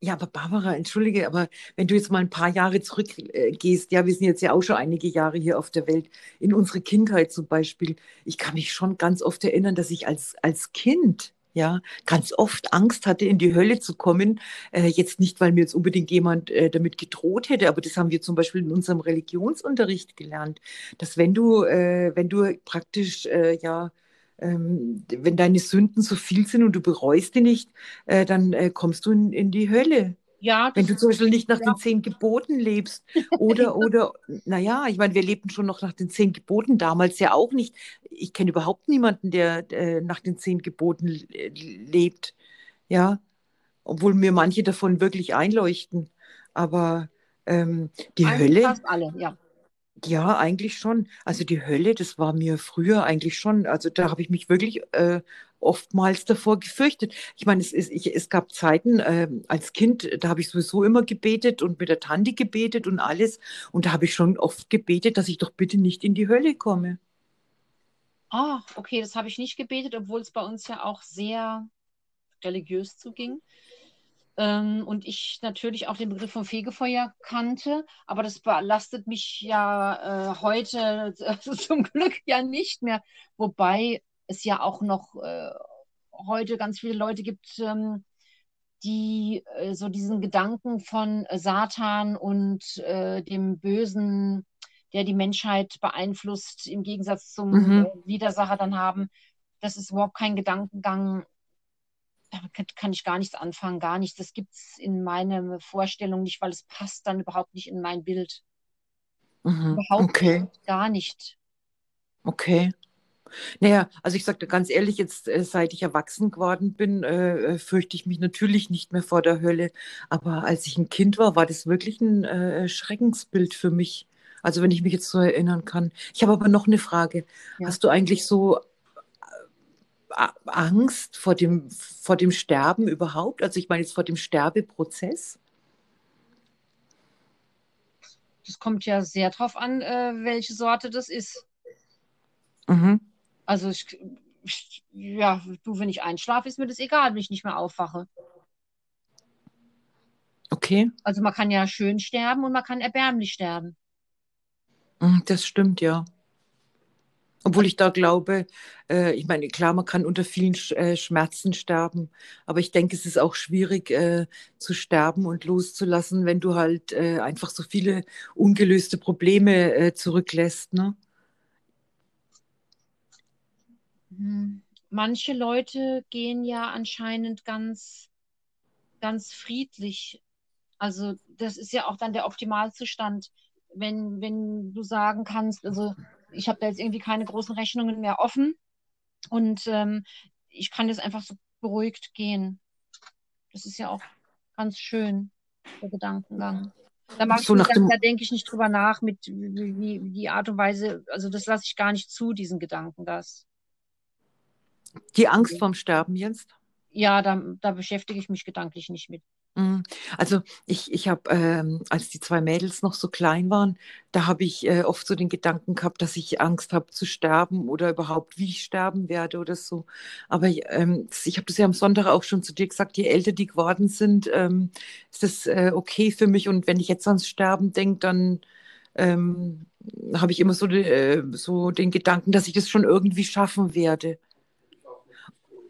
ja, aber Barbara, entschuldige, aber wenn du jetzt mal ein paar Jahre zurückgehst, äh, ja, wir sind jetzt ja auch schon einige Jahre hier auf der Welt, in unsere Kindheit zum Beispiel, ich kann mich schon ganz oft erinnern, dass ich als, als Kind, ja, ganz oft Angst hatte, in die Hölle zu kommen. Äh, jetzt nicht, weil mir jetzt unbedingt jemand äh, damit gedroht hätte, aber das haben wir zum Beispiel in unserem Religionsunterricht gelernt, dass wenn du, äh, wenn du praktisch, äh, ja, ähm, wenn deine Sünden so viel sind und du bereust die nicht, äh, dann äh, kommst du in, in die Hölle. Ja, Wenn du zum Beispiel nicht nach Ja. den zehn Geboten lebst oder, oder, naja, ich meine, wir lebten schon noch nach den zehn Geboten, damals ja auch nicht. Ich kenne überhaupt niemanden, der äh, nach den zehn Geboten äh, lebt, ja, obwohl mir manche davon wirklich einleuchten. Aber ähm, die eigentlich Hölle, fast alle, ja. ja, eigentlich schon. Also die Hölle, das war mir früher eigentlich schon. Also da habe ich mich wirklich äh, oftmals davor gefürchtet. Ich meine, es, ist, ich, es gab Zeiten ähm, als Kind, da habe ich sowieso immer gebetet und mit der Tante gebetet und alles. Und da habe ich schon oft gebetet, dass ich doch bitte nicht in die Hölle komme. Ah, okay, das habe ich nicht gebetet, obwohl es bei uns ja auch sehr religiös zuging. Ähm, und ich natürlich auch den Begriff vom Fegefeuer kannte, aber das belastet mich ja äh, heute äh, zum Glück ja nicht mehr, wobei es ja auch noch äh, heute ganz viele Leute gibt, ähm, die äh, so diesen Gedanken von Satan und äh, dem Bösen, der die Menschheit beeinflusst, im Gegensatz zum Mhm. äh, Widersacher dann haben. Das ist überhaupt kein Gedankengang. Damit kann, kann ich gar nichts anfangen, gar nichts. Das gibt es in meiner Vorstellung nicht, weil es passt dann überhaupt nicht in mein Bild. Mhm. Überhaupt Okay, gar nicht. okay. Naja, also ich sagte ganz ehrlich, jetzt äh, seit ich erwachsen geworden bin, äh, äh, fürchte ich mich natürlich nicht mehr vor der Hölle. Aber als ich ein Kind war, war das wirklich ein äh, Schreckensbild für mich. Also wenn ich mich jetzt so erinnern kann. Ich habe aber noch eine Frage. Ja. Hast du eigentlich so äh, Angst vor dem, vor dem Sterben überhaupt? Also ich meine jetzt vor dem Sterbeprozess? Das kommt ja sehr drauf an, äh, welche Sorte das ist. Mhm. Also ich, ich, ja, du, wenn ich einschlafe, ist mir das egal, wenn ich nicht mehr aufwache. Okay, Also man kann ja schön sterben und man kann erbärmlich sterben. Mhm, das stimmt ja. Obwohl ich da glaube, äh, ich meine, klar, man kann unter vielen Sch äh, Schmerzen sterben, aber ich denke, es ist auch schwierig äh, zu sterben und loszulassen, wenn du halt äh, einfach so viele ungelöste Probleme äh, zurücklässt. Ne? Hm. Manche Leute gehen ja anscheinend ganz, ganz friedlich. Also das ist ja auch dann der Optimalzustand, wenn, wenn du sagen kannst, also ich habe da jetzt irgendwie keine großen Rechnungen mehr offen und ähm, ich kann jetzt einfach so beruhigt gehen. Das ist ja auch ganz schön, der Gedankengang. Da, so da, da denke ich nicht drüber nach, mit wie, wie, die Art und Weise, also das lasse ich gar nicht zu, diesen Gedanken, das. Die Angst vorm Sterben jetzt? Ja, da, da beschäftige ich mich gedanklich nicht mit. Mhm. Also ich, ich habe, ähm, als die zwei Mädels noch so klein waren, da habe ich äh, oft so den Gedanken gehabt, dass ich Angst habe zu sterben oder überhaupt, wie ich sterben werde oder so. Aber ähm, ich habe das ja am Sonntag auch schon zu dir gesagt, je älter die geworden sind, ähm, ist das äh, okay für mich. Und wenn ich jetzt ans Sterben denke, dann ähm, habe ich immer so, äh, so den Gedanken, dass ich das schon irgendwie schaffen werde.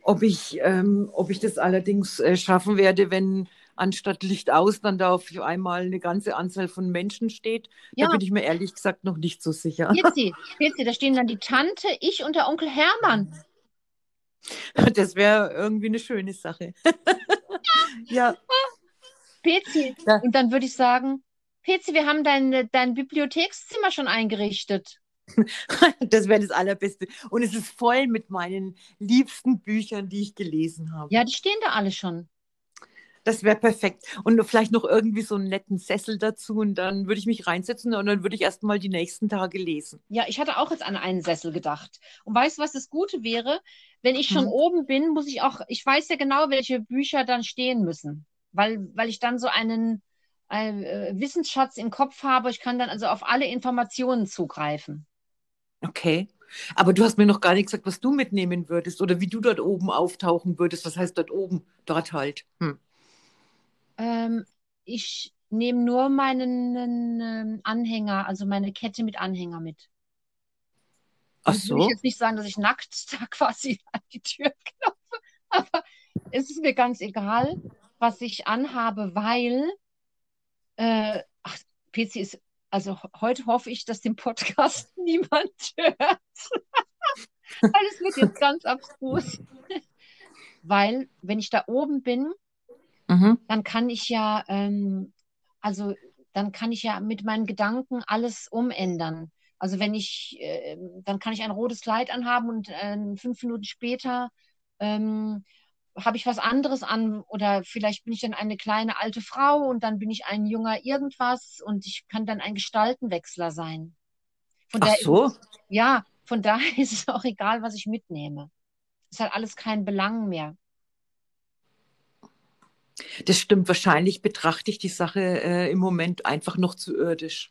Ob ich, ähm, ob ich das allerdings äh, schaffen werde, wenn anstatt Licht aus dann da auf einmal eine ganze Anzahl von Menschen steht. Ja. Da bin ich mir ehrlich gesagt noch nicht so sicher. Pizzi, Pizzi, da stehen dann die Tante, ich und der Onkel Hermann. Das wäre irgendwie eine schöne Sache. ja. Pezi, ja. und dann würde ich sagen, Pezi, wir haben dein, dein Bibliothekszimmer schon eingerichtet. Das wäre das Allerbeste. Und es ist voll mit meinen liebsten Büchern, die ich gelesen habe. Ja, die stehen da alle schon. Das wäre perfekt. Und vielleicht noch irgendwie so einen netten Sessel dazu und dann würde ich mich reinsetzen und dann würde ich erst mal die nächsten Tage lesen. Ja, ich hatte auch jetzt an einen Sessel gedacht. Und weißt du, was das Gute wäre? Wenn ich schon hm. oben bin, muss ich auch, ich weiß ja genau, welche Bücher dann stehen müssen, weil, weil ich dann so einen, einen äh, Wissensschatz im Kopf habe. Ich kann dann also auf alle Informationen zugreifen. Okay. Aber du hast mir noch gar nicht gesagt, was du mitnehmen würdest oder wie du dort oben auftauchen würdest. Was heißt dort oben? Dort halt. Hm. Ähm, ich nehme nur meinen äh, Anhänger, also meine Kette mit Anhänger mit. Ach so. Ich will jetzt nicht sagen, dass ich nackt da quasi an die Tür klopfe, aber es ist mir ganz egal, was ich anhabe, weil, äh, ach, PC ist, also heute hoffe ich, dass den Podcast niemand hört. weil es wird jetzt ganz abstrus. weil, wenn ich da oben bin, mhm. dann kann ich ja, ähm, also dann kann ich ja mit meinen Gedanken alles umändern. Also wenn ich, äh, dann kann ich ein rotes Kleid anhaben und äh, fünf Minuten später ähm, habe ich was anderes an oder vielleicht bin ich dann eine kleine alte Frau und dann bin ich ein junger irgendwas und ich kann dann ein Gestaltenwechsler sein. Von Ach so? Es, ja, von daher ist es auch egal, was ich mitnehme. Es hat alles keinen Belang mehr. Das stimmt. Wahrscheinlich betrachte ich die Sache äh, im Moment einfach noch zu irdisch.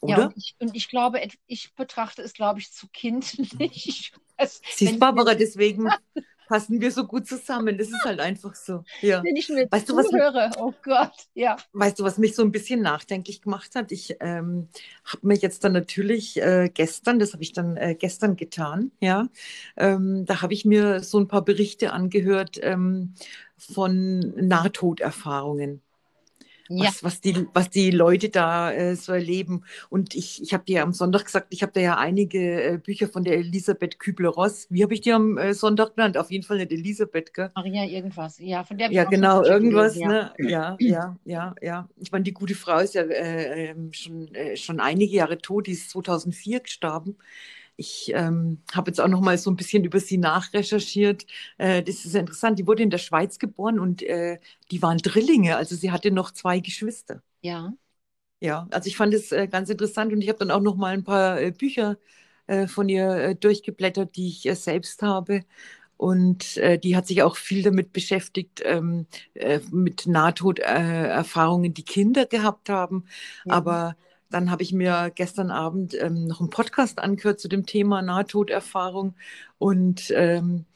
Oder? Ja, und ich, und ich glaube, ich betrachte es, glaube ich, zu kindlich. Siehst Barbara, deswegen passen wir so gut zusammen. Das ist halt einfach so. Ja. Wenn ich mir weißt du, was höre, oh Gott, ja. Weißt du, was mich so ein bisschen nachdenklich gemacht hat? Ich ähm, habe mir jetzt dann natürlich äh, gestern, das habe ich dann äh, gestern getan, ja, ähm, da habe ich mir so ein paar Berichte angehört ähm, von Nahtoderfahrungen ja. was, was, die, was die Leute da äh, so erleben. Und ich, ich habe dir am Sonntag gesagt, ich habe da ja einige äh, Bücher von der Elisabeth Kübler-Ross. Wie habe ich die am äh, Sonntag genannt? Auf jeden Fall nicht Elisabeth, gell? Maria irgendwas. Ja, von der Ja, genau, irgendwas, gelesen, ja. ne? Ja, ja, ja, ja. Ich meine, die gute Frau ist ja äh, ähm, schon, äh, schon einige Jahre tot, die ist 2004 gestorben. Ich ähm, habe jetzt auch noch mal so ein bisschen über sie nachrecherchiert. Äh, das ist interessant. Die wurde in der Schweiz geboren und äh, die waren Drillinge. Also sie hatte noch zwei Geschwister. Ja. Ja, also ich fand es äh, ganz interessant und ich habe dann auch noch mal ein paar äh, Bücher äh, von ihr äh, durchgeblättert, die ich selbst habe. Und die hat sich auch viel damit beschäftigt, ähm, mit Nahtoderfahrungen, die Kinder gehabt haben. Ja. Aber dann habe ich mir gestern Abend ähm, noch einen Podcast angehört zu dem Thema Nahtoderfahrung. Und ähm,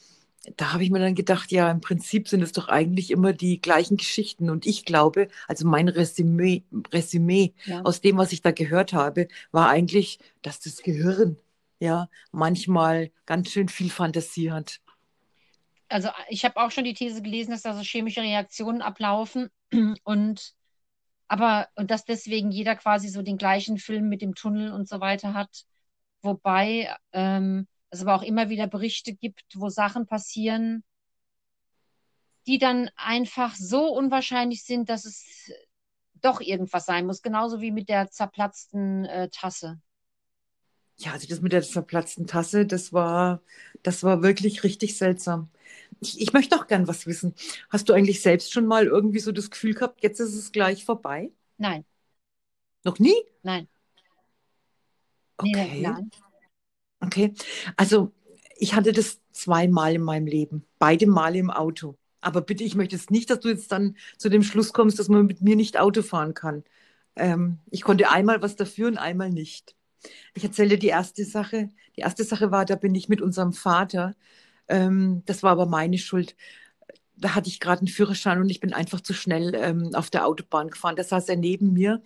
da habe ich mir dann gedacht, ja, im Prinzip sind es doch eigentlich immer die gleichen Geschichten. Und ich glaube, also mein Resümee, Resümee ja. aus dem, was ich da gehört habe, war eigentlich, dass das Gehirn ja, manchmal ganz schön viel Fantasie hat. Also ich habe auch schon die These gelesen, dass da so chemische Reaktionen ablaufen und aber und dass deswegen jeder quasi so den gleichen Film mit dem Tunnel und so weiter hat. Wobei ähm, es aber auch immer wieder Berichte gibt, wo Sachen passieren, die dann einfach so unwahrscheinlich sind, dass es doch irgendwas sein muss. Genauso wie mit der zerplatzten äh, Tasse. Ja, also das mit der zerplatzten Tasse, das war, das war wirklich richtig seltsam. Ich, ich möchte auch gern was wissen. Hast du eigentlich selbst schon mal irgendwie so das Gefühl gehabt, jetzt ist es gleich vorbei? Nein. Noch nie? Nein. Okay. Nein. Okay. Also ich hatte das zweimal in meinem Leben, beide Male im Auto. Aber bitte, ich möchte jetzt nicht, dass du jetzt dann zu dem Schluss kommst, dass man mit mir nicht Auto fahren kann. Ähm, ich konnte einmal was dafür und einmal nicht. Ich erzähle dir die erste Sache. Die erste Sache war, da bin ich mit unserem Vater. Ähm, das war aber meine Schuld da hatte ich gerade einen Führerschein und ich bin einfach zu schnell ähm, auf der Autobahn gefahren. Da saß er neben mir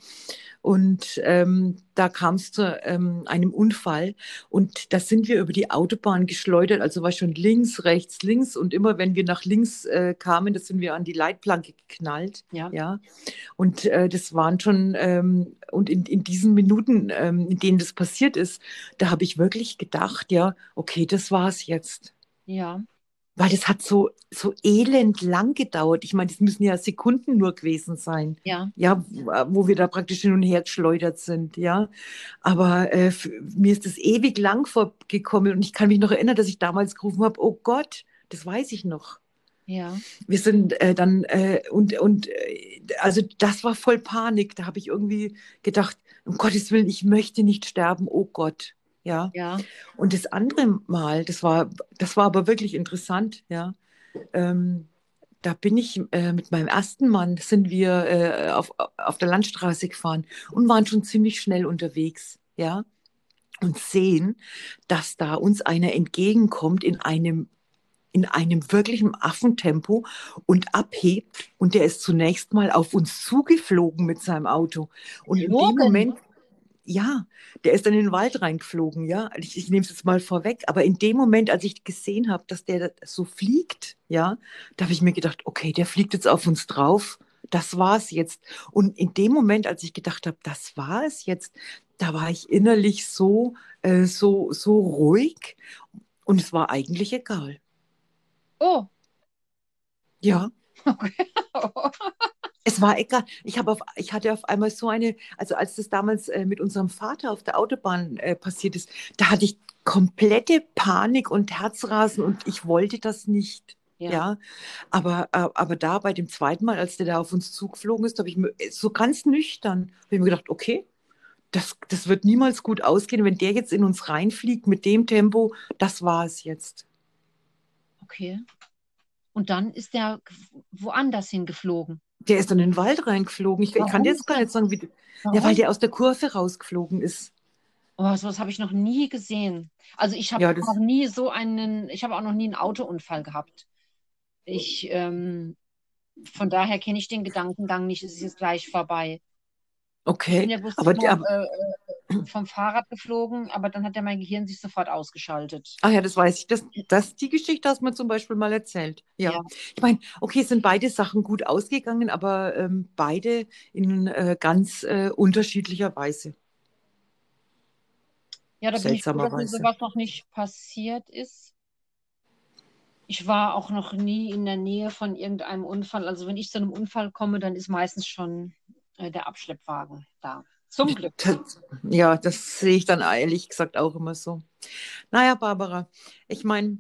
und ähm, da kam es zu ähm, einem Unfall und da sind wir über die Autobahn geschleudert, also war schon links, rechts, links und immer wenn wir nach links äh, kamen, da sind wir an die Leitplanke geknallt. Ja. ja? Und äh, das waren schon, ähm, und in, in diesen Minuten, ähm, in denen das passiert ist, da habe ich wirklich gedacht, ja, okay, das war es jetzt. Ja weil das hat so, so elend lang gedauert. Ich meine, das müssen ja Sekunden nur gewesen sein. Ja. Ja, wo wir da praktisch hin und her geschleudert sind, ja. Aber äh, mir ist das ewig lang vorgekommen und ich kann mich noch erinnern, dass ich damals gerufen habe, oh Gott, das weiß ich noch. Ja. Wir sind äh, dann, äh, und, und äh, also das war voll Panik. Da habe ich irgendwie gedacht, um Gottes Willen, ich möchte nicht sterben, oh Gott. Ja. ja. Und das andere Mal, das war, das war aber wirklich interessant, ja. Ähm, da bin ich äh, mit meinem ersten Mann, sind wir äh, auf, auf der Landstraße gefahren und waren schon ziemlich schnell unterwegs, ja. Und sehen, dass da uns einer entgegenkommt in einem in einem wirklichen Affentempo und abhebt und der ist zunächst mal auf uns zugeflogen mit seinem Auto. Und in dem Moment, ja, der ist dann in den Wald reingeflogen, ja. Ich, ich nehme es jetzt mal vorweg, aber in dem Moment, als ich gesehen habe, dass der so fliegt, ja, da habe ich mir gedacht, okay, der fliegt jetzt auf uns drauf, das war es jetzt. Und in dem Moment, als ich gedacht habe, das war es jetzt, da war ich innerlich so, äh, so, so ruhig und es war eigentlich egal. Oh. Ja. Okay. Es war egal. Ich, auf, ich hatte auf einmal so eine, also als das damals äh, mit unserem Vater auf der Autobahn äh, passiert ist, da hatte ich komplette Panik und Herzrasen und ich wollte das nicht. Ja. ja. Aber, äh, aber da bei dem zweiten Mal, als der da auf uns zugeflogen ist, habe ich mir so ganz nüchtern, ich mir gedacht, okay, das, das wird niemals gut ausgehen, wenn der jetzt in uns reinfliegt mit dem Tempo, das war es jetzt. Okay. Und dann ist der woanders hingeflogen. Der ist dann in den Wald reingeflogen. Ich, ich kann dir jetzt gar nicht sagen, wie. Ja, weil der aus der Kurve rausgeflogen ist. Oh, sowas habe ich noch nie gesehen. Also ich habe ja, noch nie so einen, ich habe auch noch nie einen Autounfall gehabt. Ich, ähm, von daher kenne ich den Gedankengang nicht, es ist jetzt gleich vorbei. Okay. Ich bin ja aber, mal, äh, äh, vom Fahrrad geflogen, aber dann hat ja mein Gehirn sich sofort ausgeschaltet. Ach ja, das weiß ich. Das, das die Geschichte hast du mir zum Beispiel mal erzählt. Ja. ja. Ich meine, okay, es sind beide Sachen gut ausgegangen, aber ähm, beide in äh, ganz äh, unterschiedlicher Weise. Ja, da bin ich froh, dass mir sowas noch nicht passiert ist. Ich war auch noch nie in der Nähe von irgendeinem Unfall. Also wenn ich zu einem Unfall komme, dann ist meistens schon äh, der Abschleppwagen da. Zum Glück. Ja, das sehe ich dann ehrlich gesagt auch immer so. Naja, Barbara, ich meine,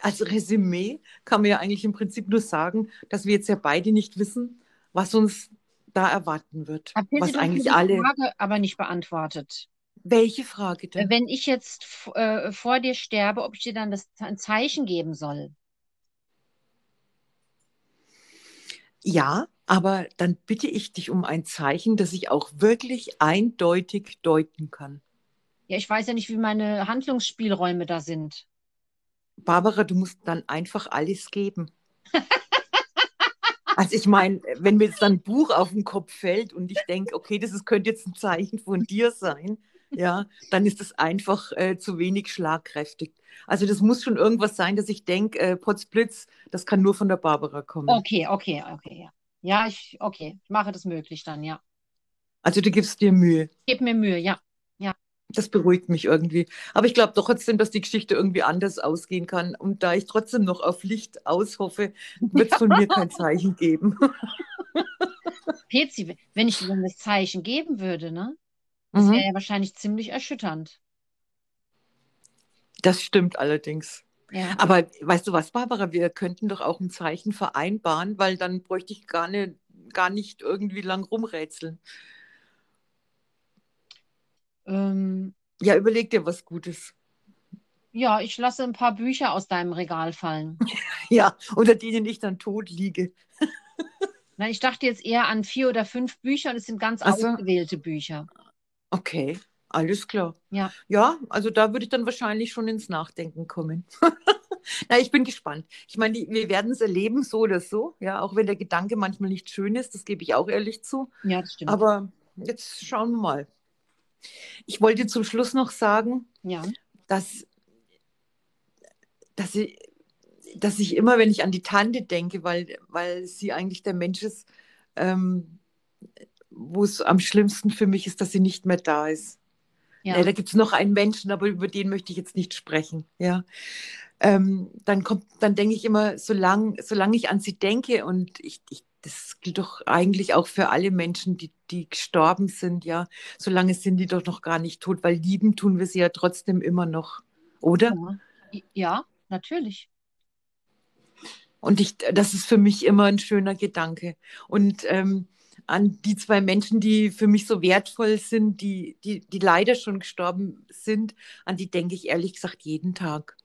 als Resümee kann man ja eigentlich im Prinzip nur sagen, dass wir jetzt ja beide nicht wissen, was uns da erwarten wird. Habt was eigentlich alle Frage aber nicht beantwortet. Welche Frage denn? Wenn ich jetzt äh, vor dir sterbe, ob ich dir dann das ein Zeichen geben soll? Ja, aber dann bitte ich dich um ein Zeichen, das ich auch wirklich eindeutig deuten kann. Ja, ich weiß ja nicht, wie meine Handlungsspielräume da sind. Barbara, du musst dann einfach alles geben. also ich meine, wenn mir jetzt dann ein Buch auf den Kopf fällt und ich denke, okay, das ist, könnte jetzt ein Zeichen von dir sein, ja, dann ist es einfach äh, zu wenig schlagkräftig. Also das muss schon irgendwas sein, dass ich denke, äh, Potzblitz, das kann nur von der Barbara kommen. Okay, okay, okay, ja. Ja, ich, okay, ich mache das möglich dann, ja. Also du gibst dir Mühe. Gib mir Mühe, ja. Das beruhigt mich irgendwie. Aber ich glaube doch trotzdem, dass die Geschichte irgendwie anders ausgehen kann. Und da ich trotzdem noch auf Licht aushoffe, wird es von mir kein Zeichen geben. Pezi, wenn ich dir das Zeichen geben würde, ne? Das wäre Mhm. ja wahrscheinlich ziemlich erschütternd. Das stimmt allerdings. Ja. Aber weißt du was, Barbara, wir könnten doch auch ein Zeichen vereinbaren, weil dann bräuchte ich gar nicht, gar nicht irgendwie lang rumrätseln. Ähm, Ja, überleg dir was Gutes. ja, ich lasse ein paar Bücher aus deinem Regal fallen. Ja, unter denen ich dann tot liege. Nein, ich dachte jetzt eher an vier oder fünf Bücher und es sind ganz Ach so. ausgewählte Bücher. Okay, alles klar. Ja. Ja, also da würde ich dann wahrscheinlich schon ins Nachdenken kommen. Na, ich bin gespannt. Ich meine, die- wir werden es erleben, so oder so. Ja, auch wenn der Gedanke manchmal nicht schön ist, das gebe ich auch ehrlich zu. Ja, das stimmt. Aber jetzt schauen wir mal. Ich wollte zum Schluss noch sagen, ja. dass, dass, ich, dass ich immer, wenn ich an die Tante denke, weil, weil sie eigentlich der Mensch ist, ähm, wo es am schlimmsten für mich ist, dass sie nicht mehr da ist. Ja. Äh, da gibt es noch einen Menschen, aber über den möchte ich jetzt nicht sprechen. Ja. Ähm, dann kommt, dann denke ich immer, solange solang ich an sie denke und ich, ich, das gilt doch eigentlich auch für alle Menschen, die, die gestorben sind, ja, solange sind die doch noch gar nicht tot, weil lieben tun wir sie ja trotzdem immer noch, oder? Ja. ja, natürlich. Und ich, das ist für mich immer ein schöner Gedanke. Und ähm, an die zwei Menschen, die für mich so wertvoll sind, die, die, die leider schon gestorben sind, an die denke ich ehrlich gesagt jeden Tag.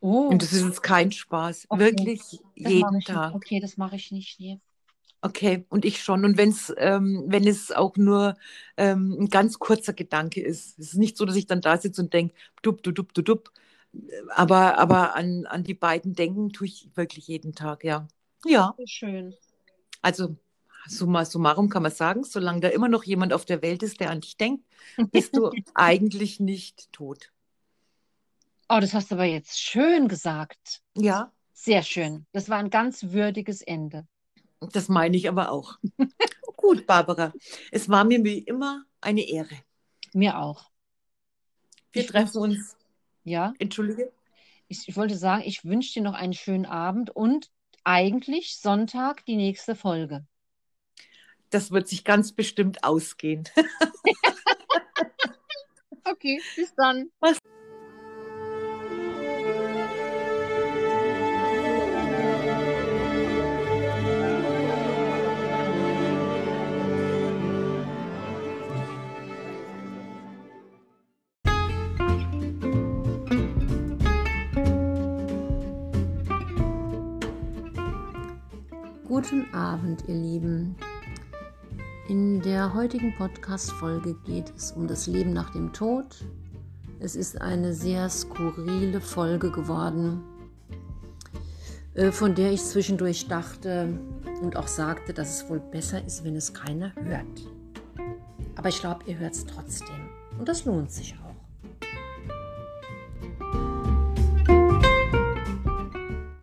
Oh, Und das ist jetzt kein Spaß. Okay. Wirklich das jeden Tag. nicht. Okay, das mache ich nicht. Nee. Okay, und ich schon. Und wenn's, ähm, wenn es auch nur ähm, ein ganz kurzer Gedanke ist. Es ist nicht so, dass ich dann da sitze und denke, dup, du, dup, du, dup. Aber, aber an, an die beiden denken tue ich wirklich jeden Tag, ja. Ja, schön. also summa summarum kann man sagen, solange da immer noch jemand auf der Welt ist, der an dich denkt, bist du eigentlich nicht tot. Oh, das hast du aber jetzt schön gesagt. Ja, Sehr schön. Das war ein ganz würdiges Ende. das meine ich aber auch. Gut, Barbara, es war mir wie immer eine Ehre. Mir auch. Wir Ich treffen uns, Ja, entschuldige. ich, ich wollte sagen, ich wünsche dir noch einen schönen Abend und eigentlich Sonntag die nächste Folge. Das wird sich ganz bestimmt ausgehen. Okay, bis dann. Guten Abend, ihr Lieben. In der heutigen Podcast-Folge geht es um das Leben nach dem Tod. Es ist eine sehr skurrile Folge geworden, äh, von der ich zwischendurch dachte und auch sagte, dass es wohl besser ist, wenn es keiner hört. Aber ich glaube, ihr hört es trotzdem. Und das lohnt sich auch.